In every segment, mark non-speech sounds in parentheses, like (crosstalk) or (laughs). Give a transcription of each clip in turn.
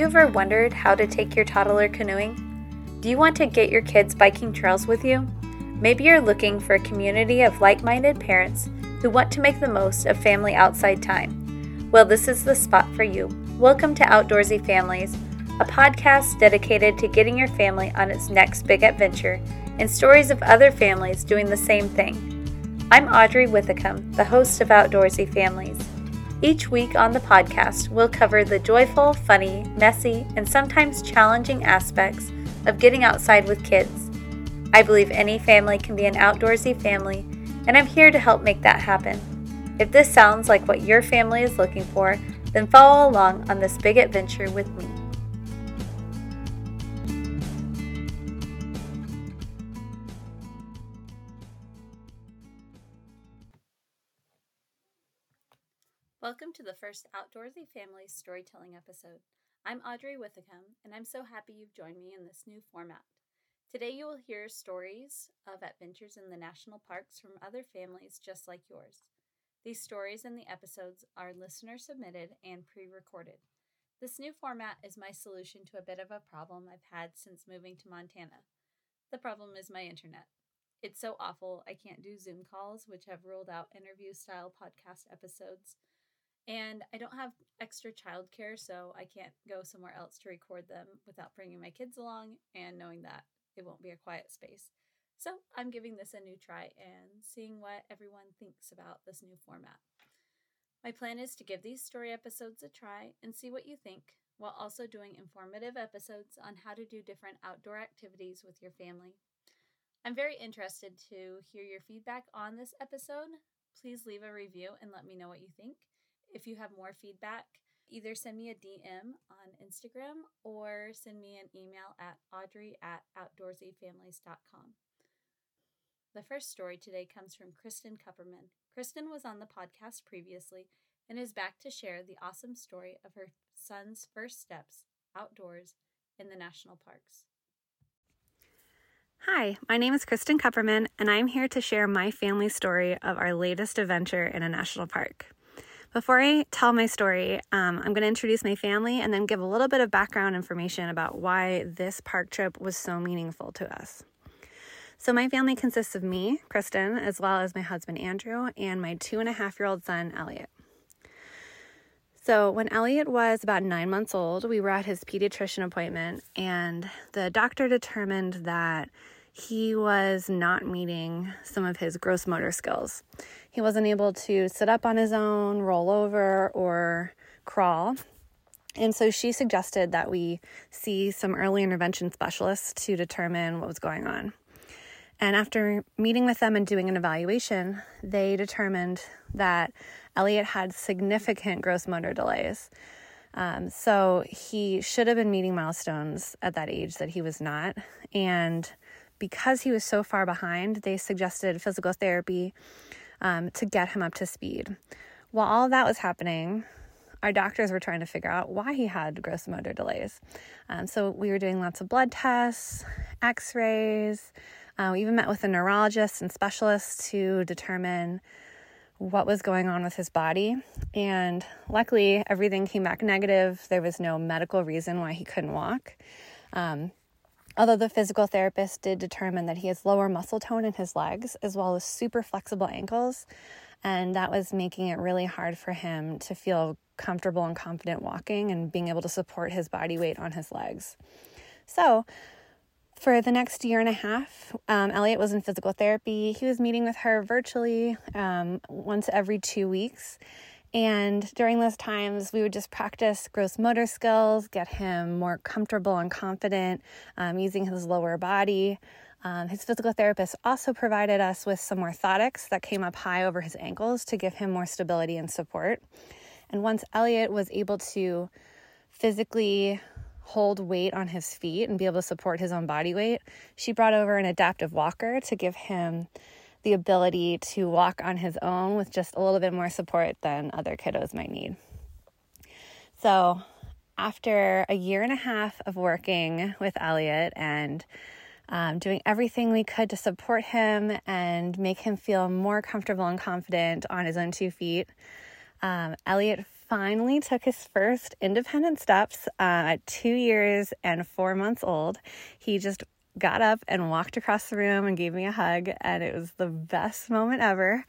you ever wondered how to take your toddler canoeing? Do you want to get your kids biking trails with you? Maybe you're looking for a community of like minded parents who want to make the most of family outside time. Well, this is the spot for you. Welcome to Outdoorsy Families, a podcast dedicated to getting your family on its next big adventure and stories of other families doing the same thing. I'm Audrey Withicum, the host of Outdoorsy Families. Each week on the podcast, we'll cover the joyful, funny, messy, and sometimes challenging aspects of getting outside with kids. I believe any family can be an outdoorsy family, and I'm here to help make that happen. If this sounds like what your family is looking for, then follow along on this big adventure with me. Welcome to the first Outdoorsy Family Storytelling episode. I'm Audrey Withicum, and I'm so happy you've joined me in this new format. Today, you will hear stories of adventures in the national parks from other families just like yours. These stories and the episodes are listener submitted and pre recorded. This new format is my solution to a bit of a problem I've had since moving to Montana. The problem is my internet. It's so awful, I can't do Zoom calls, which have ruled out interview style podcast episodes and I don't have extra childcare, so I can't go somewhere else to record them without bringing my kids along and knowing that it won't be a quiet space. So I'm giving this a new try and seeing what everyone thinks about this new format. My plan is to give these story episodes a try and see what you think, while also doing informative episodes on how to do different outdoor activities with your family. I'm very interested to hear your feedback on this episode. Please leave a review and let me know what you think. If you have more feedback, either send me a DM on Instagram or send me an email at audrey at outdoorsyfamilies.com. The first story today comes from Kristen Kupperman. Kristen was on the podcast previously and is back to share the awesome story of her son's first steps outdoors in the national parks. Hi, my name is Kristen Kupperman, and I'm here to share my family story of our latest adventure in a national park. Before I tell my story, um, I'm going to introduce my family and then give a little bit of background information about why this park trip was so meaningful to us. So, my family consists of me, Kristen, as well as my husband, Andrew, and my two and a half year old son, Elliot. So, when Elliot was about nine months old, we were at his pediatrician appointment, and the doctor determined that he was not meeting some of his gross motor skills. He wasn't able to sit up on his own, roll over, or crawl. And so she suggested that we see some early intervention specialists to determine what was going on. And after meeting with them and doing an evaluation, they determined that Elliot had significant gross motor delays. Um, so he should have been meeting milestones at that age that he was not. And because he was so far behind, they suggested physical therapy um, to get him up to speed. While all that was happening, our doctors were trying to figure out why he had gross motor delays. Um, so we were doing lots of blood tests, x rays. Uh, we even met with a neurologist and specialist to determine what was going on with his body. And luckily, everything came back negative. There was no medical reason why he couldn't walk. Um, Although the physical therapist did determine that he has lower muscle tone in his legs as well as super flexible ankles, and that was making it really hard for him to feel comfortable and confident walking and being able to support his body weight on his legs. So, for the next year and a half, um, Elliot was in physical therapy. He was meeting with her virtually um, once every two weeks. And during those times, we would just practice gross motor skills, get him more comfortable and confident um, using his lower body. Um, his physical therapist also provided us with some orthotics that came up high over his ankles to give him more stability and support. And once Elliot was able to physically hold weight on his feet and be able to support his own body weight, she brought over an adaptive walker to give him the ability to walk on his own with just a little bit more support than other kiddos might need. So, after a year and a half of working with Elliot and um, doing everything we could to support him and make him feel more comfortable and confident on his own two feet, Um, Elliot finally took his first independent steps uh, at two years and four months old. He just got up and walked across the room and gave me a hug, and it was the best moment ever.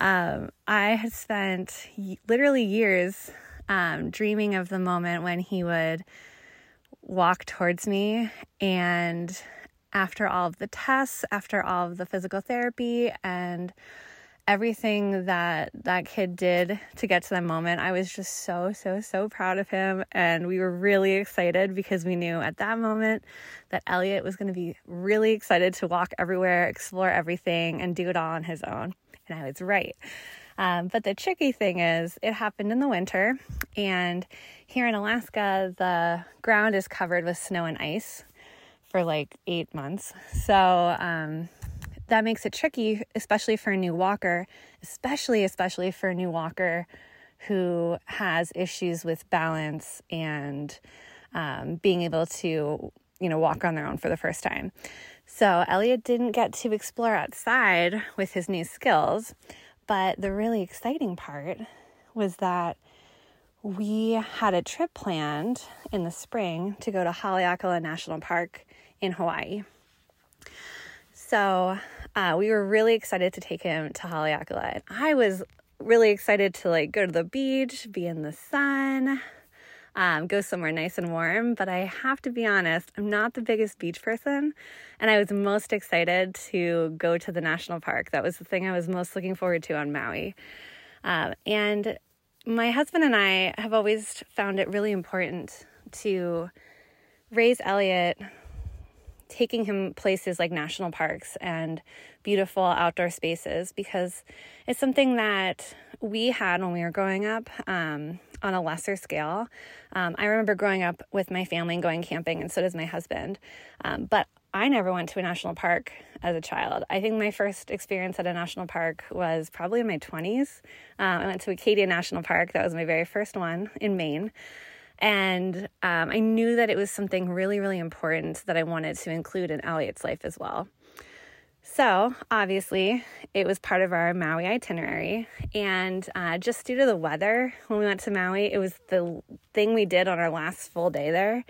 Um, I had spent literally years um, dreaming of the moment when he would walk towards me and after all of the tests, after all of the physical therapy and everything that that kid did to get to that moment, I was just so, so, so proud of him. And we were really excited because we knew at that moment that Elliot was going to be really excited to walk everywhere, explore everything, and do it all on his own. And I was right. Um, but the tricky thing is, it happened in the winter, and here in Alaska, the ground is covered with snow and ice for like eight months. So um, that makes it tricky, especially for a new walker, especially, especially for a new walker who has issues with balance and um, being able to, you know, walk on their own for the first time. So Elliot didn't get to explore outside with his new skills, but the really exciting part was that we had a trip planned in the spring to go to Haleakala National Park in Hawaii. So uh, we were really excited to take him to Haleakala. And I was really excited to like go to the beach, be in the sun, um, go somewhere nice and warm. But I have to be honest, I'm not the biggest beach person. And I was most excited to go to the national park. That was the thing I was most looking forward to on Maui. Um, and my husband and I have always found it really important to raise Elliot taking him places like national parks and beautiful outdoor spaces because it's something that we had when we were growing up um, on a lesser scale. Um, I remember growing up with my family and going camping, and so does my husband. Um, but I never went to a national park as a child. I think my first experience at a national park was probably in my 20s. Um, I went to Acadia National Park, that was my very first one in Maine. And um, I knew that it was something really, really important that I wanted to include in Elliot's life as well. So, obviously, it was part of our Maui itinerary. And uh, just due to the weather, when we went to Maui, it was the thing we did on our last full day there.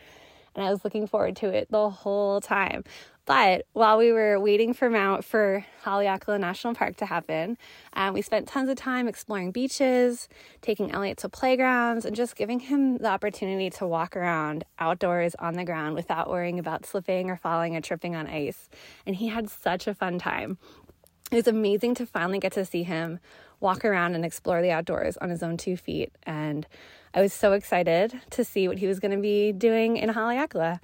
And I was looking forward to it the whole time. But while we were waiting for Mount for Haleakala National Park to happen, um, we spent tons of time exploring beaches, taking Elliot to playgrounds, and just giving him the opportunity to walk around outdoors on the ground without worrying about slipping or falling or tripping on ice. And he had such a fun time. It was amazing to finally get to see him walk around and explore the outdoors on his own two feet. And I was so excited to see what he was going to be doing in Haleakala.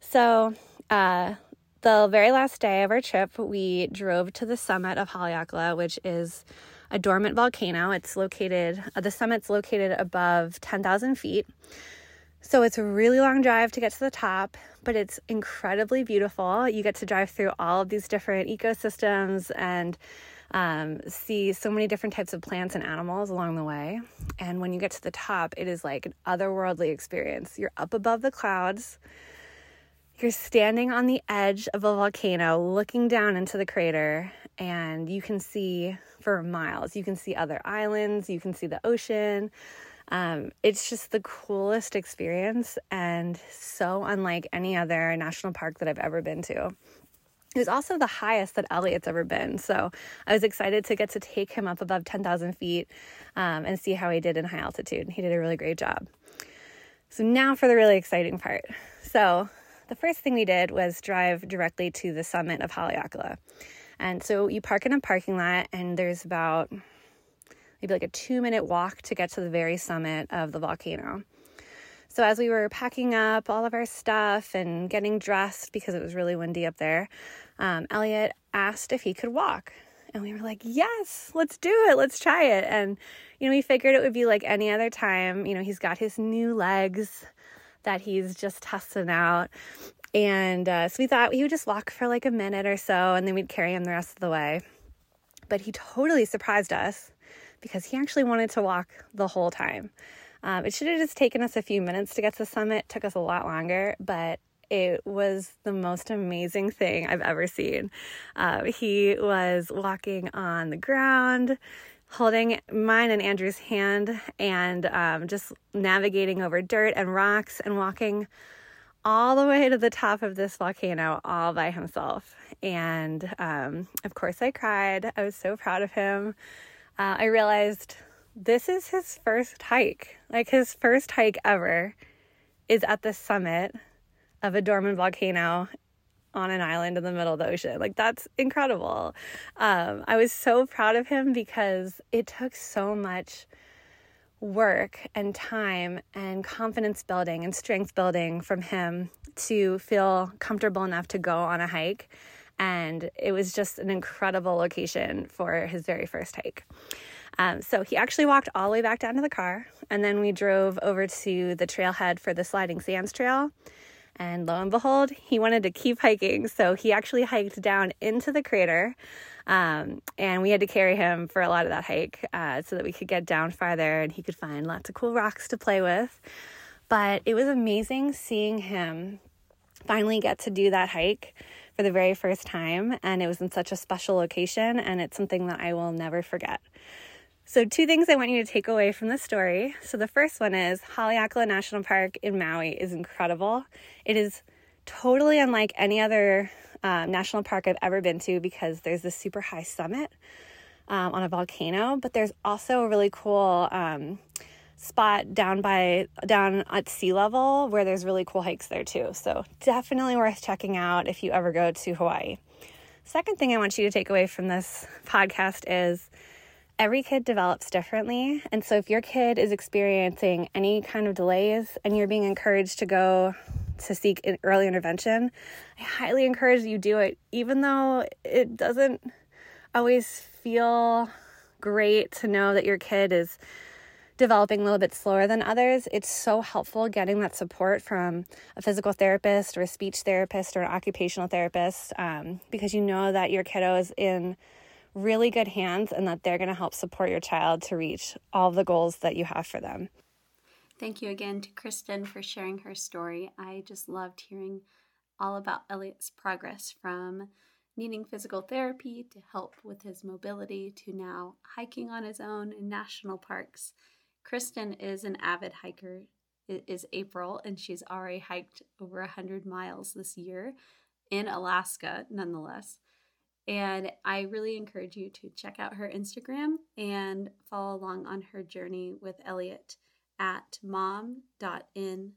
So, uh, the very last day of our trip, we drove to the summit of Haleakala, which is a dormant volcano. It's located, uh, the summit's located above 10,000 feet. So it's a really long drive to get to the top, but it's incredibly beautiful. You get to drive through all of these different ecosystems and um, see so many different types of plants and animals along the way. And when you get to the top, it is like an otherworldly experience. You're up above the clouds you're standing on the edge of a volcano looking down into the crater, and you can see for miles. You can see other islands, you can see the ocean. Um, it's just the coolest experience and so unlike any other national park that I've ever been to. It was also the highest that Elliot's ever been. So I was excited to get to take him up above 10,000 feet um, and see how he did in high altitude. And He did a really great job. So now for the really exciting part. So the first thing we did was drive directly to the summit of Haleakala. And so you park in a parking lot, and there's about maybe like a two minute walk to get to the very summit of the volcano. So, as we were packing up all of our stuff and getting dressed because it was really windy up there, um, Elliot asked if he could walk. And we were like, yes, let's do it. Let's try it. And, you know, we figured it would be like any other time. You know, he's got his new legs that he's just testing out. And uh, so we thought he would just walk for like a minute or so and then we'd carry him the rest of the way. But he totally surprised us because he actually wanted to walk the whole time. Um, it should have just taken us a few minutes to get to the summit, it took us a lot longer, but it was the most amazing thing I've ever seen. Uh, he was walking on the ground, holding mine and Andrew's hand and um, just navigating over dirt and rocks and walking all the way to the top of this volcano all by himself. And um, of course, I cried. I was so proud of him. Uh, I realized this is his first hike, like his first hike ever is at the summit of a dormant volcano on an island in the middle of the ocean. Like that's incredible. Um, I was so proud of him because it took so much work and time and confidence building and strength building from him to feel comfortable enough to go on a hike. And it was just an incredible location for his very first hike. Um, so he actually walked all the way back down to the car, and then we drove over to the trailhead for the sliding sands trail. And lo and behold, he wanted to keep hiking. So he actually hiked down into the crater. Um, and we had to carry him for a lot of that hike uh, so that we could get down farther and he could find lots of cool rocks to play with. But it was amazing seeing him finally get to do that hike for the very first time. And it was in such a special location. And it's something that I will never forget. So, two things I want you to take away from the story. So, the first one is Haleakala National Park in Maui is incredible. It is totally unlike any other um, national park I've ever been to because there's this super high summit um, on a volcano, but there's also a really cool um, spot down by down at sea level where there's really cool hikes there too. So definitely worth checking out if you ever go to Hawaii. Second thing I want you to take away from this podcast is every kid develops differently. And so if your kid is experiencing any kind of delays and you're being encouraged to go to seek early intervention, I highly encourage you do it, even though it doesn't always feel great to know that your kid is developing a little bit slower than others. It's so helpful getting that support from a physical therapist or a speech therapist or an occupational therapist um, because you know that your kiddo is in really good hands and that they're going to help support your child to reach all the goals that you have for them. Thank you again to Kristen for sharing her story. I just loved hearing all about Elliot's progress from needing physical therapy to help with his mobility to now hiking on his own in national parks. Kristen is an avid hiker. It is April and she's already hiked over 100 miles this year in Alaska, nonetheless. And I really encourage you to check out her Instagram and follow along on her journey with Elliot at mom.in.v.mtns.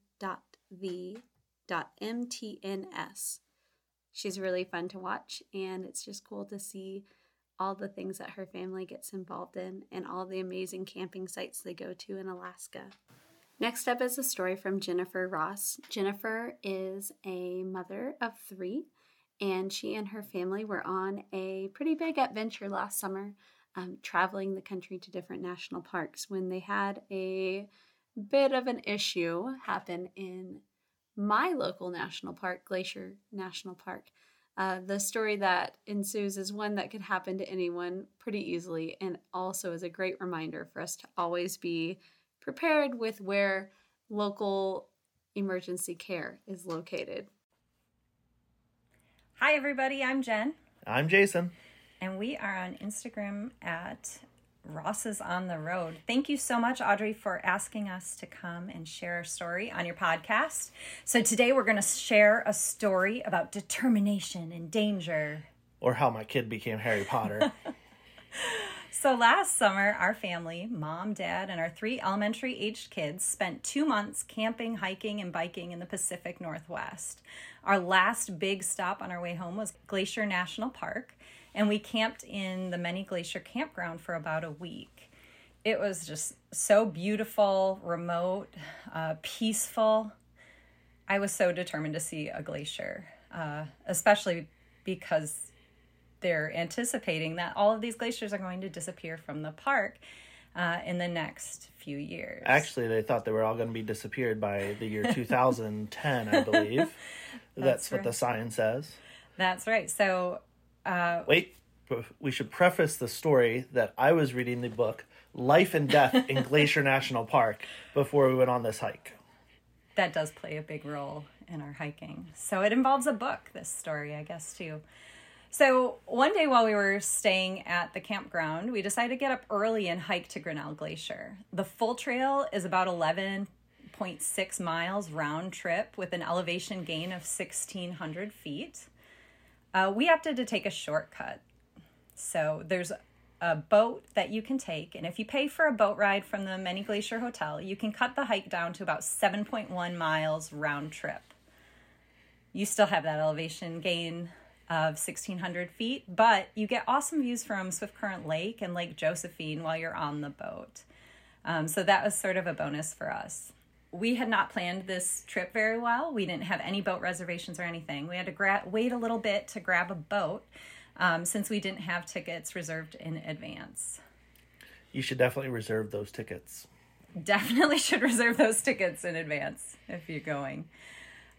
She's really fun to watch, and it's just cool to see all the things that her family gets involved in and all the amazing camping sites they go to in Alaska. Next up is a story from Jennifer Ross. Jennifer is a mother of three and she and her family were on a pretty big adventure last summer, um, traveling the country to different national parks when they had a bit of an issue happen in my local national park, Glacier National Park. Uh, the story that ensues is one that could happen to anyone pretty easily, and also is a great reminder for us to always be prepared with where local emergency care is located. Hi, everybody. I'm Jen. I'm Jason. And we are on Instagram at Ross's on the Road. Thank you so much, Audrey, for asking us to come and share a story on your podcast. So, today we're going to share a story about determination and danger. Or how my kid became Harry Potter. (laughs) so, last summer, our family, mom, dad, and our three elementary aged kids spent two months camping, hiking, and biking in the Pacific Northwest. Our last big stop on our way home was Glacier National Park, and we camped in the Many Glacier Campground for about a week. It was just so beautiful, remote, uh, peaceful. I was so determined to see a glacier, uh, especially because they're anticipating that all of these glaciers are going to disappear from the park uh, in the next few years. Actually, they thought they were all going to be disappeared by the year (laughs) 2010, I believe. (laughs) That's, That's right. what the sign says. That's right. So, uh, wait, we should preface the story that I was reading the book Life and Death in (laughs) Glacier National Park before we went on this hike. That does play a big role in our hiking. So, it involves a book, this story, I guess, too. So one day while we were staying at the campground, we decided to get up early and hike to Grinnell Glacier. The full trail is about 11.6 miles round trip with an elevation gain of 1,600 feet. Uh, we opted to take a shortcut. So there's a boat that you can take, and if you pay for a boat ride from the Many Glacier Hotel, you can cut the hike down to about 7.1 miles round trip. You still have that elevation gain of 1600 feet, but you get awesome views from Swiftcurrent Lake and Lake Josephine while you're on the boat. Um, so that was sort of a bonus for us. We had not planned this trip very well. We didn't have any boat reservations or anything. We had to gra- wait a little bit to grab a boat um, since we didn't have tickets reserved in advance. You should definitely reserve those tickets. Definitely (laughs) should reserve those tickets in advance if you're going.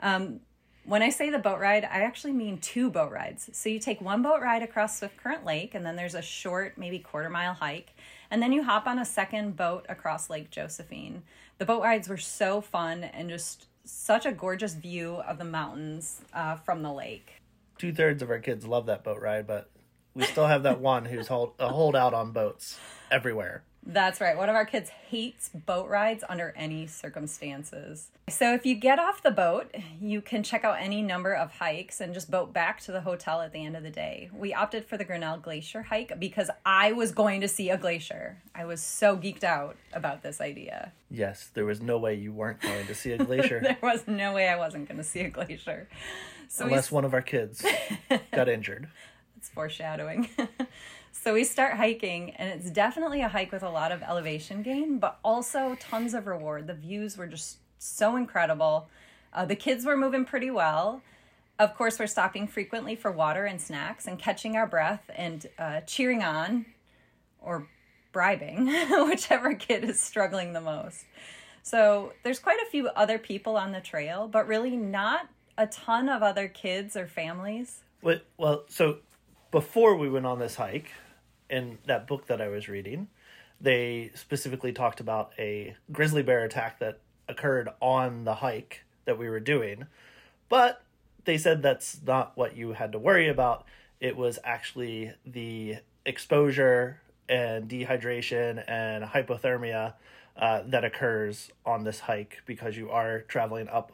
Um, when I say the boat ride, I actually mean two boat rides. So you take one boat ride across Swiftcurrent Lake, and then there's a short, maybe quarter mile hike, and then you hop on a second boat across Lake Josephine. The boat rides were so fun and just such a gorgeous view of the mountains uh, from the lake. Two thirds of our kids love that boat ride, but we still have that (laughs) one who's hold a holdout on boats everywhere. That's right. One of our kids hates boat rides under any circumstances. So if you get off the boat, you can check out any number of hikes and just boat back to the hotel at the end of the day. We opted for the Grinnell Glacier hike because I was going to see a glacier. I was so geeked out about this idea. Yes, there was no way you weren't going to see a (laughs) glacier. there was no way I wasn't going to see a glacier. So Unless we... one of our kids (laughs) got injured. It's foreshadowing. (laughs) So we start hiking, and it's definitely a hike with a lot of elevation gain, but also tons of reward. The views were just so incredible. Uh, the kids were moving pretty well. Of course, we're stopping frequently for water and snacks and catching our breath and uh, cheering on or bribing (laughs) whichever kid is struggling the most. So there's quite a few other people on the trail, but really not a ton of other kids or families. Well, so before we went on this hike, in that book that I was reading, they specifically talked about a grizzly bear attack that occurred on the hike that we were doing. But they said that's not what you had to worry about. It was actually the exposure and dehydration and hypothermia uh, that occurs on this hike because you are traveling up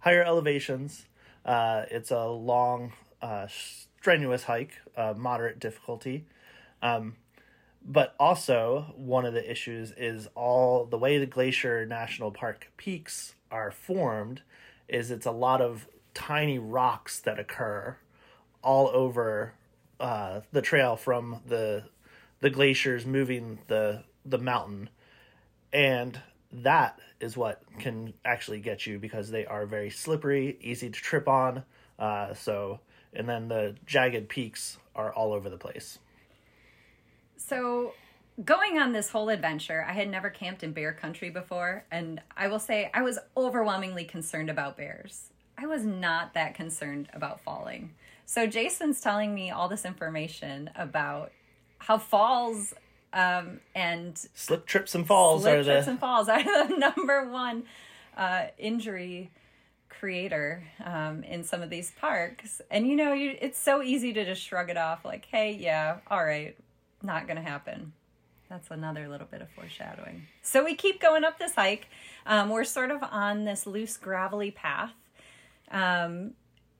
higher elevations. Uh, it's a long, uh, strenuous hike, uh, moderate difficulty. Um, but also, one of the issues is all the way the Glacier National Park peaks are formed is it's a lot of tiny rocks that occur all over uh, the trail from the the glaciers moving the the mountain, and that is what can actually get you because they are very slippery, easy to trip on. Uh, so, and then the jagged peaks are all over the place. So, going on this whole adventure, I had never camped in bear country before, and I will say I was overwhelmingly concerned about bears. I was not that concerned about falling. So, Jason's telling me all this information about how falls um, and slip trips and falls slip are trips the and falls are (laughs) the number one uh, injury creator um, in some of these parks. And you know, you, it's so easy to just shrug it off, like, "Hey, yeah, all right, not going to happen. That's another little bit of foreshadowing. So we keep going up this hike. Um, we're sort of on this loose, gravelly path. Um,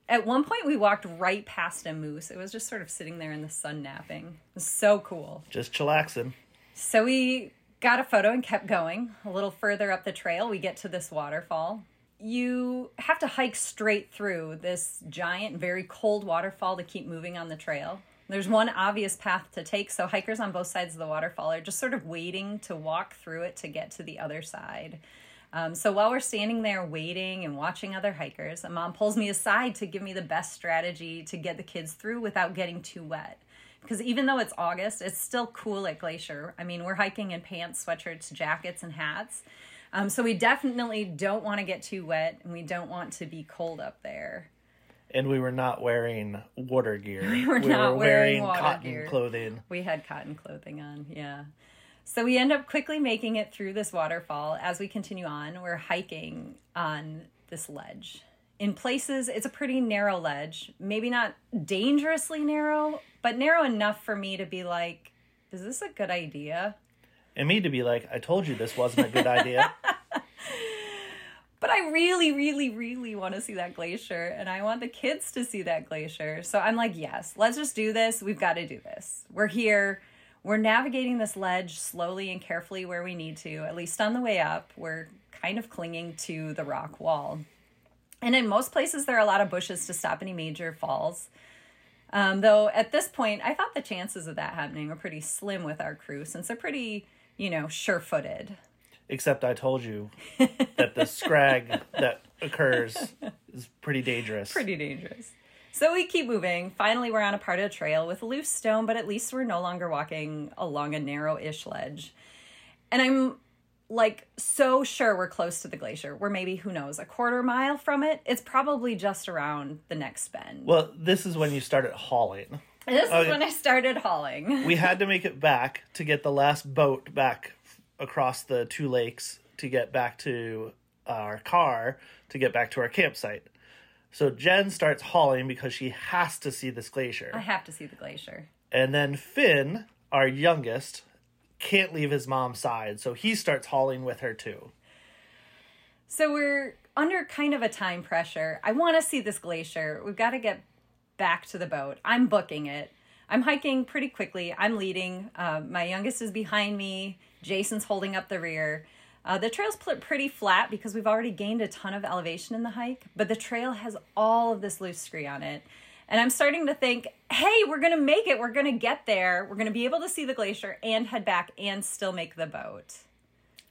at one point, we walked right past a moose. It was just sort of sitting there in the sun napping. It was so cool. Just chillaxing. So we got a photo and kept going. A little further up the trail, we get to this waterfall. You have to hike straight through this giant, very cold waterfall to keep moving on the trail. There's one obvious path to take, so hikers on both sides of the waterfall are just sort of waiting to walk through it to get to the other side. Um, so while we're standing there waiting and watching other hikers, a mom pulls me aside to give me the best strategy to get the kids through without getting too wet. Because even though it's August, it's still cool at Glacier. I mean, we're hiking in pants, sweatshirts, jackets, and hats. Um, so we definitely don't want to get too wet and we don't want to be cold up there and we were not wearing water gear. (laughs) We were we not were wearing, wearing cotton gear. clothing. We had cotton clothing on, yeah. So we end up quickly making it through this waterfall. As we continue on, we're hiking on this ledge. in places, it's a pretty narrow ledge. Maybe not dangerously narrow, but narrow enough for me to be like, is this a good idea? And me to be like, I told you this wasn't a good idea. (laughs) but I really, really, really want to see that glacier and I want the kids to see that glacier. So I'm like, yes, let's just do this. We've got to do this. We're here. We're navigating this ledge slowly and carefully where we need to, at least on the way up. We're kind of clinging to the rock wall. And in most places, there are a lot of bushes to stop any major falls. Um, though at this point, I thought the chances of that happening were pretty slim with our crew since they're pretty, you know, sure footed. Except I told you (laughs) that the scrag that occurs is pretty dangerous. Pretty dangerous. So we keep moving. Finally, we're on a part of the trail with loose stone, but at least we're no longer walking along a narrow ish ledge. And I'm like so sure we're close to the glacier. We're maybe, who knows, a quarter mile from it. It's probably just around the next bend. Well, this is when you started hauling. This is oh, when I started hauling. we had to (laughs) make it back to get the last boat back across the two lakes to get back to our car to get back to our campsite. So Jen starts hauling because she has to see this glacier. I have to see the glacier. And then Finn, our youngest, can't leave his mom's side, so he starts hauling with her too. So we're under kind of a time pressure. I want to see this glacier. We've got to get back to the boat. I'm booking it. I'm hiking pretty quickly. I'm leading. Uh, my youngest is behind me. Jason's holding up the rear. Uh, the trail's pretty flat because we've already gained a ton of elevation in the hike, but the trail has all of this loose scree on it. And I'm starting to think, hey, we're going to make it. We're going to get there. We're going to be able to see the glacier and head back and still make the boat.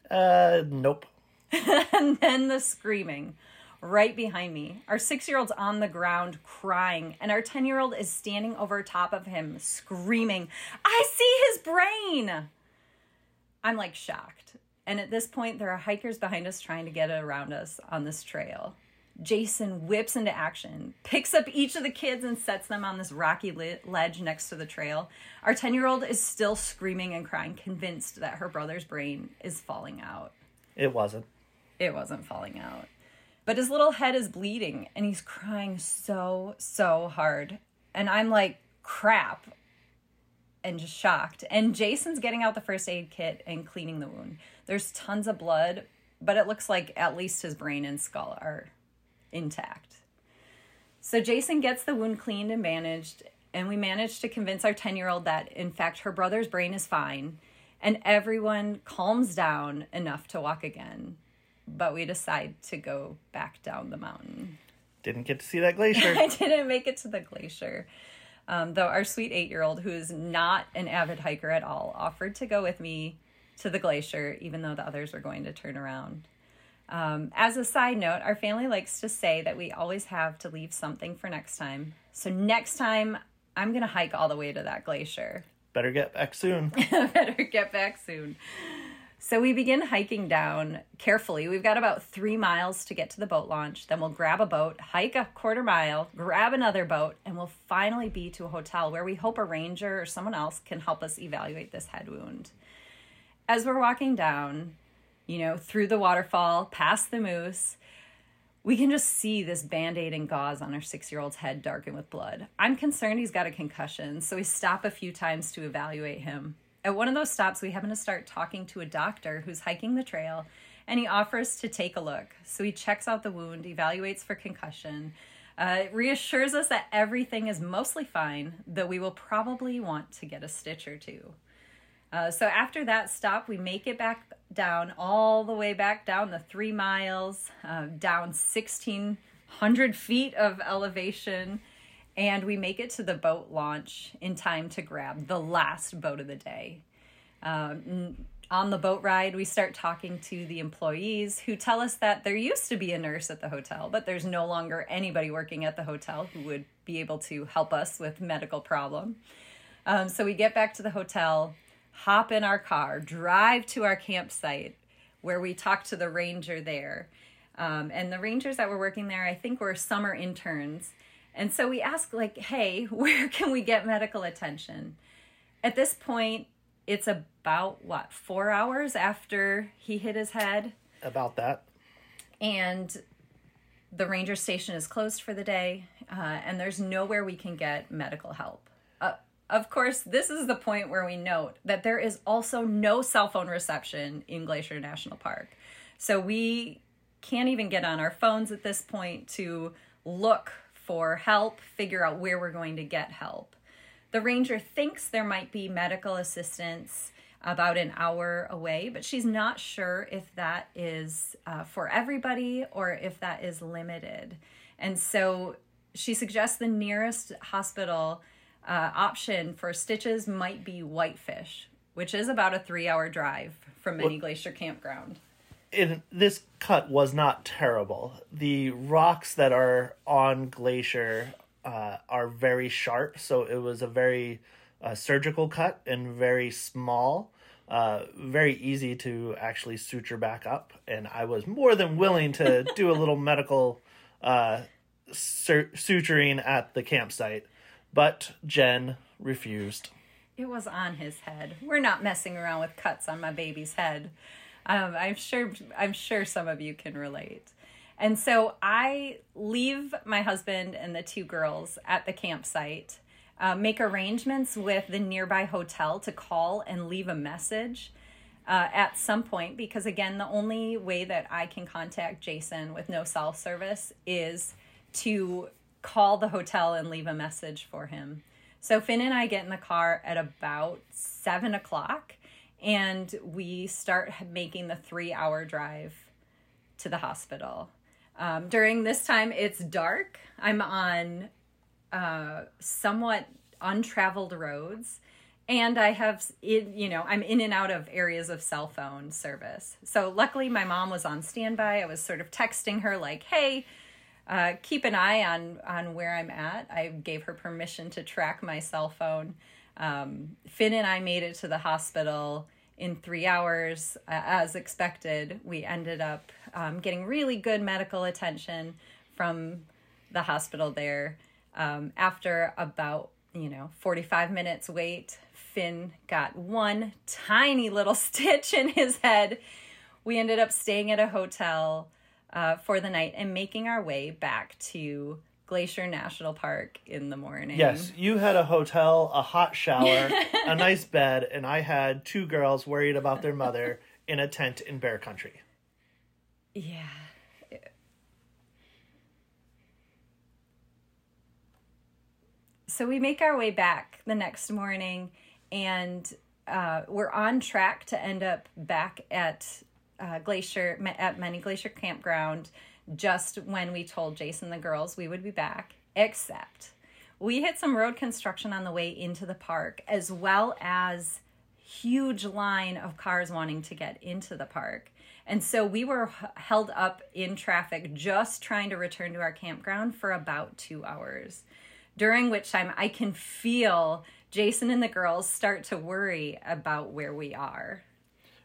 Uh, nope. (laughs) and then the screaming right behind me. Our six year old's on the ground crying, and our 10 year old is standing over top of him screaming, I see his brain. I'm like shocked. And at this point, there are hikers behind us trying to get around us on this trail. Jason whips into action, picks up each of the kids and sets them on this rocky ledge next to the trail. Our 10 year old is still screaming and crying, convinced that her brother's brain is falling out. It wasn't. It wasn't falling out. But his little head is bleeding and he's crying so, so hard. And I'm like, crap. And just shocked. And Jason's getting out the first aid kit and cleaning the wound. There's tons of blood, but it looks like at least his brain and skull are intact. So Jason gets the wound cleaned and bandaged, and we manage to convince our 10 year old that, in fact, her brother's brain is fine, and everyone calms down enough to walk again. But we decide to go back down the mountain. Didn't get to see that glacier. (laughs) I didn't make it to the glacier. Um, though our sweet eight year old, who is not an avid hiker at all, offered to go with me to the glacier, even though the others were going to turn around. Um, as a side note, our family likes to say that we always have to leave something for next time. So next time, I'm going to hike all the way to that glacier. Better get back soon. (laughs) Better get back soon. So we begin hiking down carefully. We've got about three miles to get to the boat launch. Then we'll grab a boat, hike a quarter mile, grab another boat, and we'll finally be to a hotel where we hope a ranger or someone else can help us evaluate this head wound. As we're walking down, you know, through the waterfall, past the moose. We can just see this band aid and gauze on our six year old's head darken with blood. I'm concerned he's got a concussion, so we stop a few times to evaluate him. At one of those stops, we happen to start talking to a doctor who's hiking the trail, and he offers to take a look. So he checks out the wound, evaluates for concussion, uh, reassures us that everything is mostly fine, though we will probably want to get a stitch or two. Uh, so after that stop, we make it back down, all the way back down the three miles, uh, down 1,600 feet of elevation, and we make it to the boat launch in time to grab the last boat of the day. Um, on the boat ride, we start talking to the employees who tell us that there used to be a nurse at the hotel, but there's no longer anybody working at the hotel who would be able to help us with medical problem. Um, so we get back to the hotel hop in our car, drive to our campsite where we talk to the ranger there. Um, and the rangers that were working there, I think, were summer interns. And so we ask, like, hey, (laughs) where can we get medical attention? At this point, it's about what, four hours after he hit his head? About that. And the ranger station is closed for the day, uh, and there's nowhere we can get medical help. Uh, of course, this is the point where we note that there is also no cell phone reception in Glacier National Park. So we can't even get on our phones at this point to look for help, figure out where we're going to get help. The ranger thinks there might be medical assistance about an hour away, but she's not sure if that is uh, for everybody or if that is limited. And so she suggests the nearest hospital uh, option for stitches might be Whitefish, which is about a three hour drive from Many Glacier Campground. And this cut was not terrible. The rocks that are on Glacier uh, are very sharp, so it was a very uh, surgical cut and very small. Uh, very easy to actually suture back up, and I was more than willing to (laughs) do a little medical uh, sur- suturing at the campsite, but Jen refused. It was on his head. We're not messing around with cuts on my baby's head. Um, I'm sure. I'm sure some of you can relate. And so I leave my husband and the two girls at the campsite uh, make arrangements with the nearby hotel to call and leave a message uh, at some point because again the only way that i can contact jason with no cell service is to call the hotel and leave a message for him so finn and i get in the car at about seven o'clock and we start making the three hour drive to the hospital. Um, during this time it's dark. I'm on uh, somewhat untraveled roads. And i have you know i'm in and out of areas of cell phone service. So luckily my mom was on standby. I was sort of texting her like hey uh, keep an eye on on where i'm at. I gave her permission to track my cell phone um, finn and i made it to the hospital in three hours as expected we ended up um, getting really good medical attention from the hospital there um, after about, you know, 45 minutes wait, Finn got one tiny little (laughs) stitch in his head. We ended up staying at a hotel uh, for the night and making our way back to Glacier National Park in the morning. Yes, you had a hotel, a hot shower, a (laughs) nice bed, and I had two girls worried about their mother in a tent in bear country. Yeah. so we make our way back the next morning and uh, we're on track to end up back at uh, glacier at many glacier campground just when we told jason the girls we would be back except we hit some road construction on the way into the park as well as huge line of cars wanting to get into the park and so we were held up in traffic just trying to return to our campground for about two hours during which time I can feel Jason and the girls start to worry about where we are.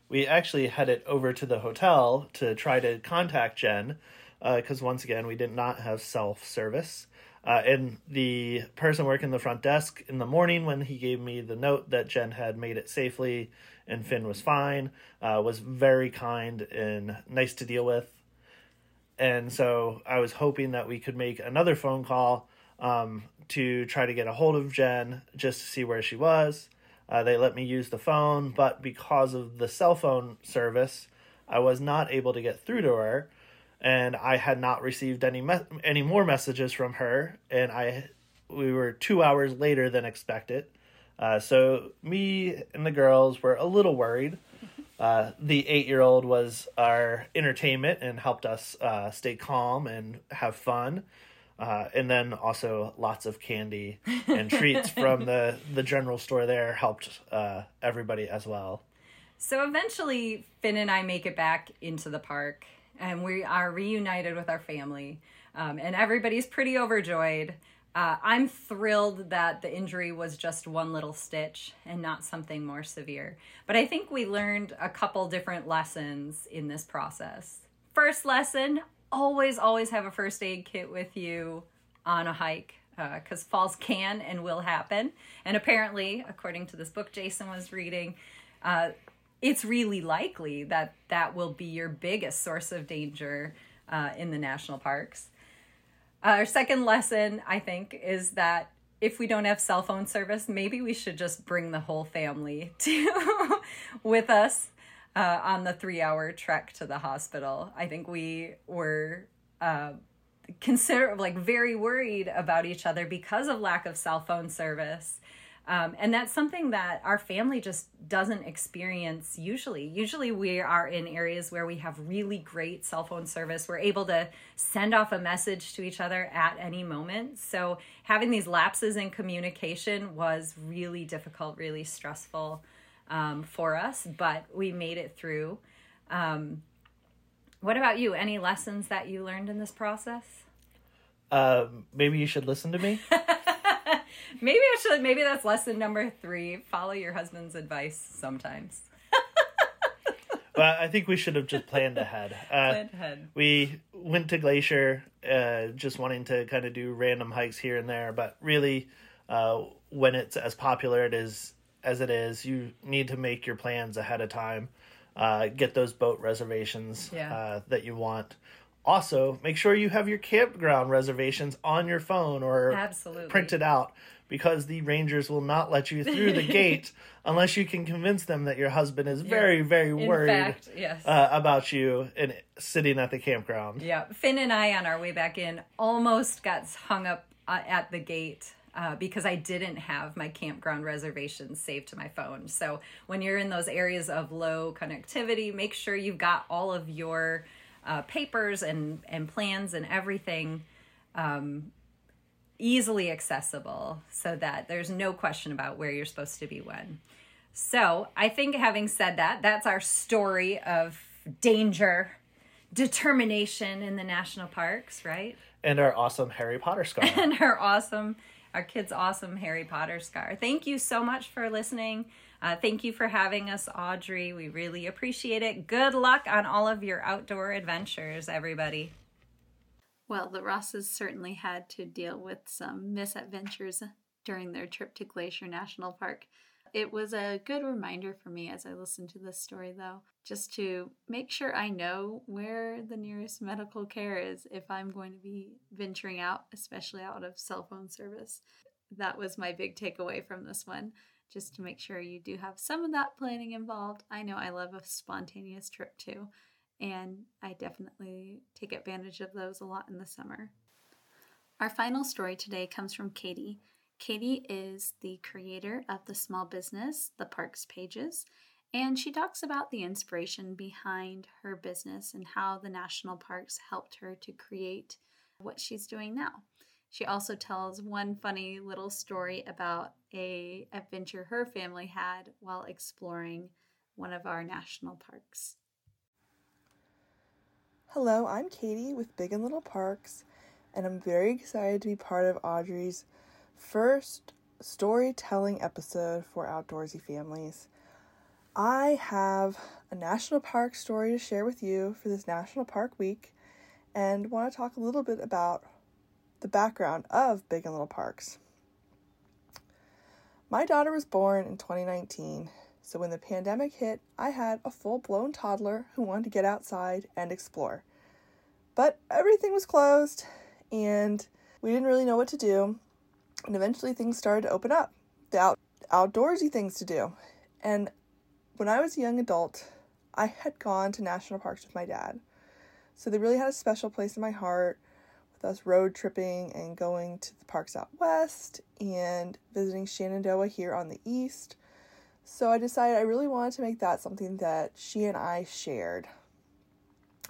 We actually headed over to the hotel to try to contact Jen because uh, once again we did not have self service. Uh, and the person working the front desk in the morning when he gave me the note that Jen had made it safely and Finn was fine uh, was very kind and nice to deal with. And so I was hoping that we could make another phone call um, to try to get a hold of Jen just to see where she was. Uh, they let me use the phone, but because of the cell phone service, I was not able to get through to her, and I had not received any me- any more messages from her, and I we were two hours later than expected. Uh, so me and the girls were a little worried. Uh, the eight year old was our entertainment and helped us uh, stay calm and have fun. Uh, and then also lots of candy and treats from the, (laughs) the general store there helped uh, everybody as well. So eventually, Finn and I make it back into the park and we are reunited with our family. Um, and everybody's pretty overjoyed. Uh, I'm thrilled that the injury was just one little stitch and not something more severe. But I think we learned a couple different lessons in this process. First lesson always, always have a first aid kit with you on a hike because uh, falls can and will happen. And apparently, according to this book Jason was reading, uh, it's really likely that that will be your biggest source of danger uh, in the national parks. Our second lesson, I think, is that if we don't have cell phone service, maybe we should just bring the whole family (laughs) to with us uh, on the three hour trek to the hospital. I think we were uh, consider like very worried about each other because of lack of cell phone service. Um, and that's something that our family just doesn't experience usually. Usually, we are in areas where we have really great cell phone service. We're able to send off a message to each other at any moment. So, having these lapses in communication was really difficult, really stressful um, for us, but we made it through. Um, what about you? Any lessons that you learned in this process? Uh, maybe you should listen to me. (laughs) maybe I should. Maybe that's lesson number three. Follow your husband's advice sometimes. (laughs) well, I think we should have just planned ahead. (laughs) Uh, planned ahead. We went to Glacier, uh, just wanting to kind of do random hikes here and there, but really, uh, when it's as popular it is as it is, you need to make your plans ahead of time. Uh, get those boat reservations yeah. uh, that you want. Also, make sure you have your campground reservations on your phone or Absolutely. printed out because the rangers will not let you through the (laughs) gate unless you can convince them that your husband is very, very worried fact, yes. uh, about you and sitting at the campground. Yeah, Finn and I on our way back in almost got hung up uh, at the gate. Uh, because I didn't have my campground reservations saved to my phone. So when you're in those areas of low connectivity, make sure you've got all of your uh, papers and and plans and everything um, easily accessible so that there's no question about where you're supposed to be when. So, I think having said that, that's our story of danger, determination in the national parks, right? And our awesome Harry Potter scar. (laughs) and our awesome, our kids' awesome Harry Potter scar. Thank you so much for listening. Uh, thank you for having us, Audrey. We really appreciate it. Good luck on all of your outdoor adventures, everybody. Well, the Rosses certainly had to deal with some misadventures during their trip to Glacier National Park. It was a good reminder for me as I listened to this story, though, just to make sure I know where the nearest medical care is if I'm going to be venturing out, especially out of cell phone service. That was my big takeaway from this one, just to make sure you do have some of that planning involved. I know I love a spontaneous trip too, and I definitely take advantage of those a lot in the summer. Our final story today comes from Katie. Katie is the creator of the small business, The Parks Pages, and she talks about the inspiration behind her business and how the national parks helped her to create what she's doing now. She also tells one funny little story about a adventure her family had while exploring one of our national parks. Hello, I'm Katie with Big and Little Parks, and I'm very excited to be part of Audrey's first storytelling episode for outdoorsy families. I have a national park story to share with you for this National Park Week and want to talk a little bit about the background of Big and Little Parks. My daughter was born in 2019 so when the pandemic hit, I had a full blown toddler who wanted to get outside and explore. But everything was closed and we didn't really know what to do. And eventually things started to open up the out- outdoorsy things to do. And when I was a young adult, I had gone to national parks with my dad. So they really had a special place in my heart with us road tripping and going to the parks out west and visiting Shenandoah here on the east so I decided I really wanted to make that something that she and I shared.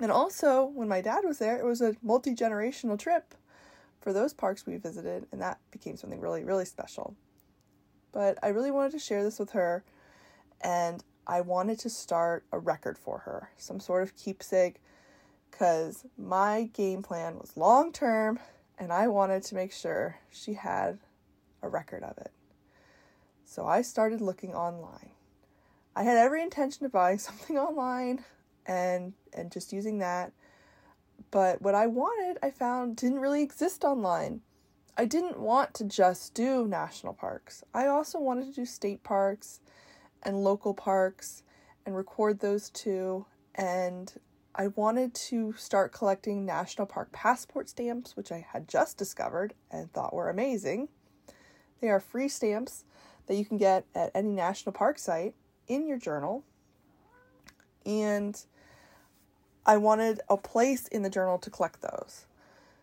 And also, when my dad was there, it was a multi generational trip for those parks we visited, and that became something really, really special. But I really wanted to share this with her, and I wanted to start a record for her, some sort of keepsake, because my game plan was long term, and I wanted to make sure she had a record of it. So I started looking online. I had every intention of buying (laughs) something online and and just using that. But what I wanted, I found didn't really exist online. I didn't want to just do national parks. I also wanted to do state parks and local parks and record those too. And I wanted to start collecting national park passport stamps, which I had just discovered and thought were amazing. They are free stamps that you can get at any national park site in your journal. And I wanted a place in the journal to collect those.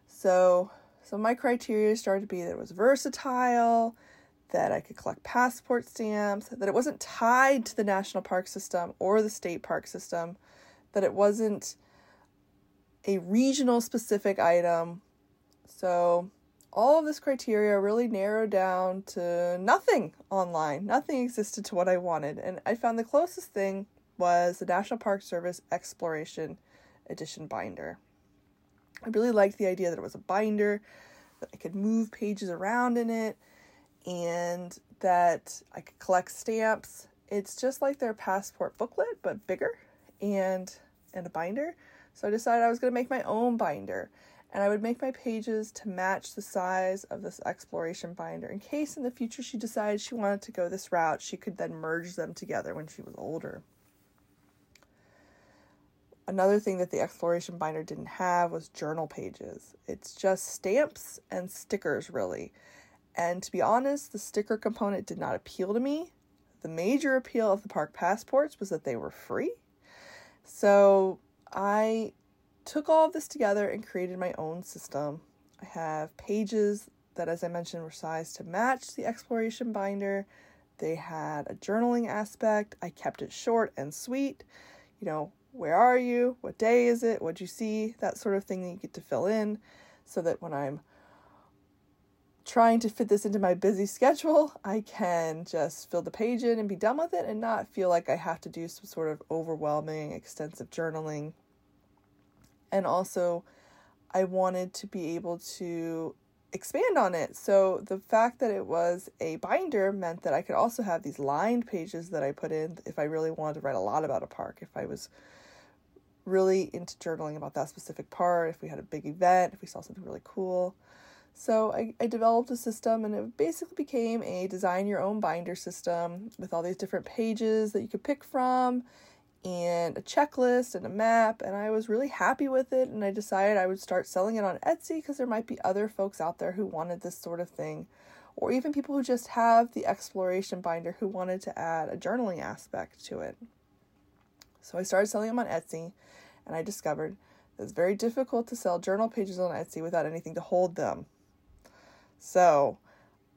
So, so my criteria started to be that it was versatile, that I could collect passport stamps, that it wasn't tied to the national park system or the state park system, that it wasn't a regional specific item. So, all of this criteria really narrowed down to nothing online. Nothing existed to what I wanted. And I found the closest thing was the National Park Service Exploration Edition binder. I really liked the idea that it was a binder, that I could move pages around in it, and that I could collect stamps. It's just like their passport booklet, but bigger and and a binder. So I decided I was going to make my own binder. And I would make my pages to match the size of this exploration binder in case in the future she decided she wanted to go this route, she could then merge them together when she was older. Another thing that the exploration binder didn't have was journal pages. It's just stamps and stickers, really. And to be honest, the sticker component did not appeal to me. The major appeal of the park passports was that they were free. So I took all of this together and created my own system. I have pages that, as I mentioned, were sized to match the exploration binder. They had a journaling aspect. I kept it short and sweet. You know, where are you? What day is it? What'd you see? That sort of thing that you get to fill in so that when I'm trying to fit this into my busy schedule, (laughs) I can just fill the page in and be done with it and not feel like I have to do some sort of overwhelming, extensive journaling and also I wanted to be able to expand on it. So the fact that it was a binder meant that I could also have these lined pages that I put in if I really wanted to write a lot about a park, if I was really into journaling about that specific part, if we had a big event, if we saw something really cool. So I, I developed a system and it basically became a design your own binder system with all these different pages that you could pick from and a checklist and a map and I was really happy with it and I decided I would start selling it on Etsy because there might be other folks out there who wanted this sort of thing or even people who just have the exploration binder who wanted to add a journaling aspect to it. So I started selling them on Etsy and I discovered that it's very difficult to sell journal pages on Etsy without anything to hold them. So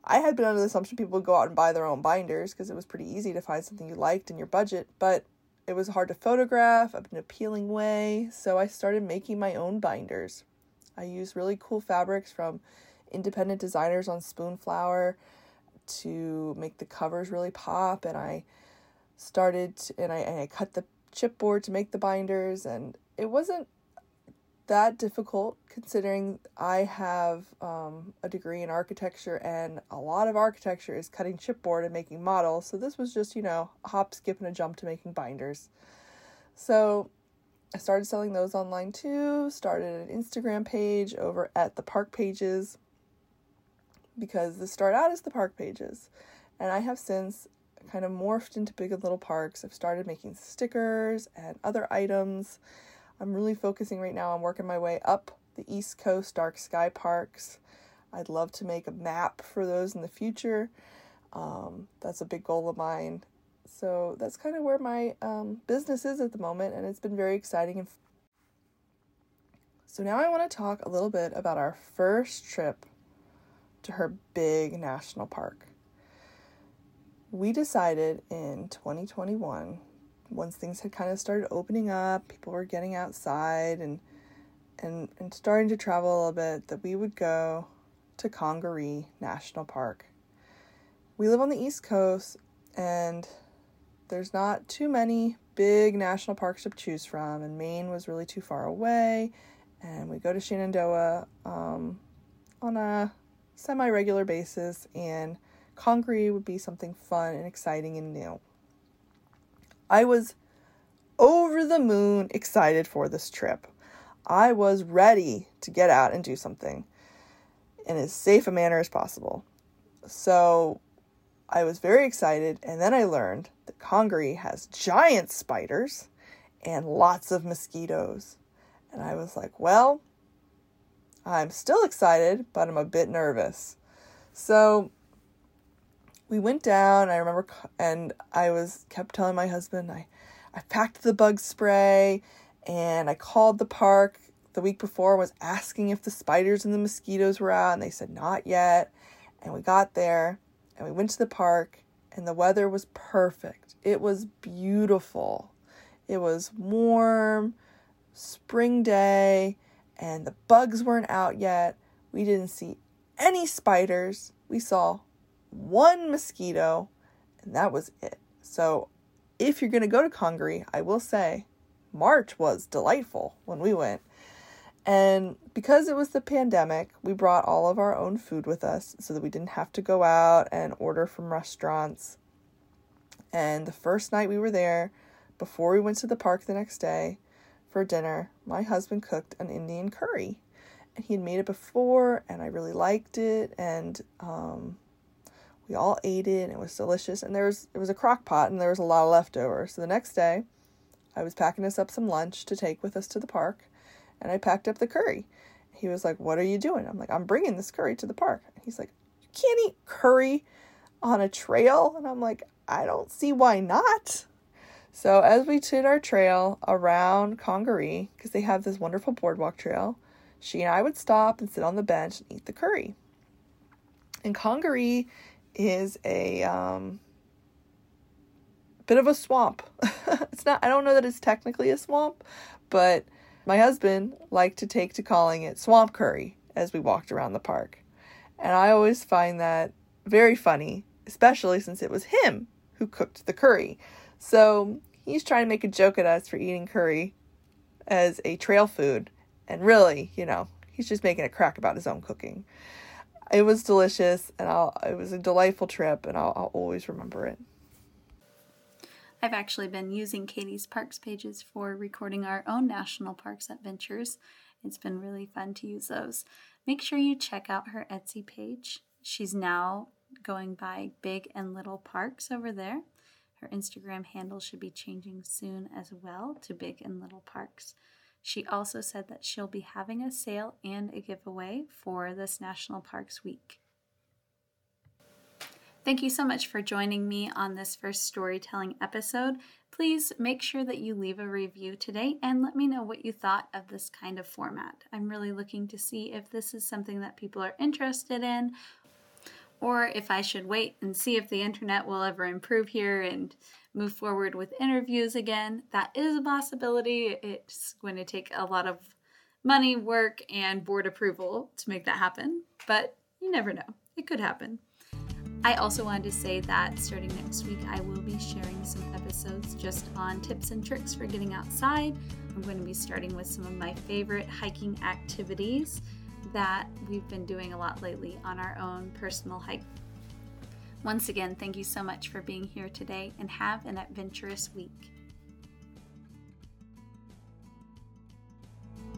I had been under the assumption people would go out and buy their own binders because it was pretty easy to find something you liked in your budget, but it was hard to photograph in an appealing way, so I started making my own binders. I used really cool fabrics from independent designers on Spoonflower to make the covers really pop, and I started and I, and I cut the chipboard to make the binders, and it wasn't that difficult considering I have um, a degree in architecture and a lot of architecture is cutting chipboard and making models. So this was just, you know, a hop, skip, and a jump to making binders. So I started selling those online too, started an Instagram page over at the park pages because this started out as the park pages. And I have since kind of morphed into Big and Little Parks. I've started making stickers and other items I'm really focusing right now on working my way up the East Coast dark sky parks. I'd love to make a map for those in the future. Um, that's a big goal of mine. So that's kind of where my um, business is at the moment, and it's been very exciting. And f- so now I want to talk a little bit about our first trip to her big national park. We decided in 2021 once things had kind of started opening up, people were getting outside and and and starting to travel a little bit, that we would go to Congaree National Park. We live on the East Coast and there's not too many big national parks to choose from, and Maine was really too far away. And we go to Shenandoah um, on a semi regular basis, and Congaree would be something fun and exciting and new. I was over the moon excited for this trip. I was ready to get out and do something in as safe a manner as possible. So I was very excited, and then I learned that Congaree has giant spiders and lots of mosquitoes. And I was like, well, I'm still excited, but I'm a bit nervous. So we went down. I remember, and I was kept telling my husband, I, I packed the bug spray, and I called the park the week before. Was asking if the spiders and the mosquitoes were out, and they said not yet. And we got there, and we went to the park, and the weather was perfect. It was beautiful. It was warm, spring day and the bugs weren't out yet. We didn't see any spiders. We saw one mosquito, and that was it. So, if you're going to go to Congaree, I will say March was delightful when we went. And because it was the pandemic, we brought all of our own food with us so that we didn't have to go out and order from restaurants. And the first night we were there, before we went to the park the next day, for dinner, my husband cooked an Indian curry. And he had made it before, and I really liked it. And um, we all ate it, and it was delicious. And there was it was a crock pot, and there was a lot of leftover. So the next day, I was packing us up some lunch to take with us to the park, and I packed up the curry. He was like, "What are you doing?" I'm like, "I'm bringing this curry to the park." And he's like, "You can't eat curry on a trail," and I'm like, "I don't see why not." So as we took our trail around Congaree, because they have this wonderful boardwalk trail, she and I would stop and sit on the bench and eat the curry. And Congaree is a um, bit of a swamp. (laughs) it's not. I don't know that it's technically a swamp, but my husband liked to take to calling it swamp curry as we walked around the park, and I always find that very funny, especially since it was him who cooked the curry. So he's trying to make a joke at us for eating curry as a trail food. And really, you know, he's just making a crack about his own cooking. It was delicious and I'll, it was a delightful trip and I'll, I'll always remember it. I've actually been using Katie's Parks pages for recording our own national parks adventures. It's been really fun to use those. Make sure you check out her Etsy page. She's now going by Big and Little Parks over there. Her Instagram handle should be changing soon as well to Big and Little Parks. She also said that she'll be having a sale and a giveaway for this National Parks Week. Thank you so much for joining me on this first storytelling episode. Please make sure that you leave a review today and let me know what you thought of this kind of format. I'm really looking to see if this is something that people are interested in or if I should wait and see if the internet will ever improve here and move forward with interviews again. That is a possibility. It's going to take a lot of money, work, and board approval to make that happen, but you never know. It could happen. I also wanted to say that starting next week, I will be sharing some episodes just on tips and tricks for getting outside. I'm going to be starting with some of my favorite hiking activities that we've been doing a lot lately on our own personal hike. Once again, thank you so much for being here today and have an adventurous week.